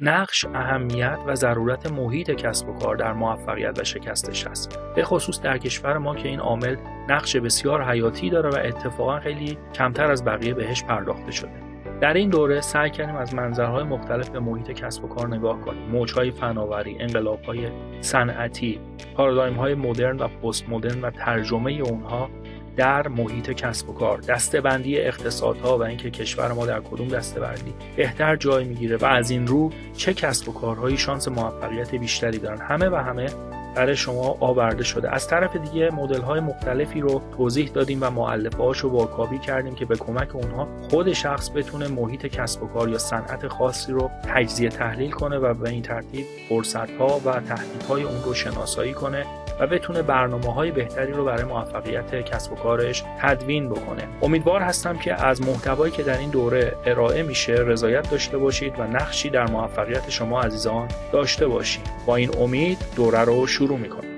نقش اهمیت و ضرورت محیط کسب و کار در موفقیت و شکستش است به خصوص در کشور ما که این عامل نقش بسیار حیاتی داره و اتفاقا خیلی کمتر از بقیه بهش پرداخته شده. در این دوره سعی کردیم از منظرهای مختلف به محیط کسب و کار نگاه کنیم. موجهای فناوری انقلابهای صنعتی پارادایمهای مدرن و پست مدرن و ترجمه اونها در محیط کسب و کار دستبندی اقتصادها و اینکه کشور ما در کدوم دستبندی بهتر جای می‌گیره و از این رو چه کسب و کارهایی شانس موفقیت بیشتری دارن. همه و همه برای شما آورده شده. از طرف دیگه مدل های مختلفی رو توضیح دادیم و معلفه رو واکاوی کردیم که به کمک اونها خود شخص بتونه محیط کسب و کار یا صنعت خاصی رو تجزیه تحلیل کنه و به این ترتیب فرصت ها و تهدیدهای اون رو شناسایی کنه. و بتونه برنامه های بهتری رو برای موفقیت کسب و کارش تدوین بکنه. امیدوار هستم که از محتوایی که در این دوره ارائه میشه رضایت داشته باشید و نقشی در موفقیت شما عزیزان داشته باشید. با این امید دوره رو شروع می‌کنم.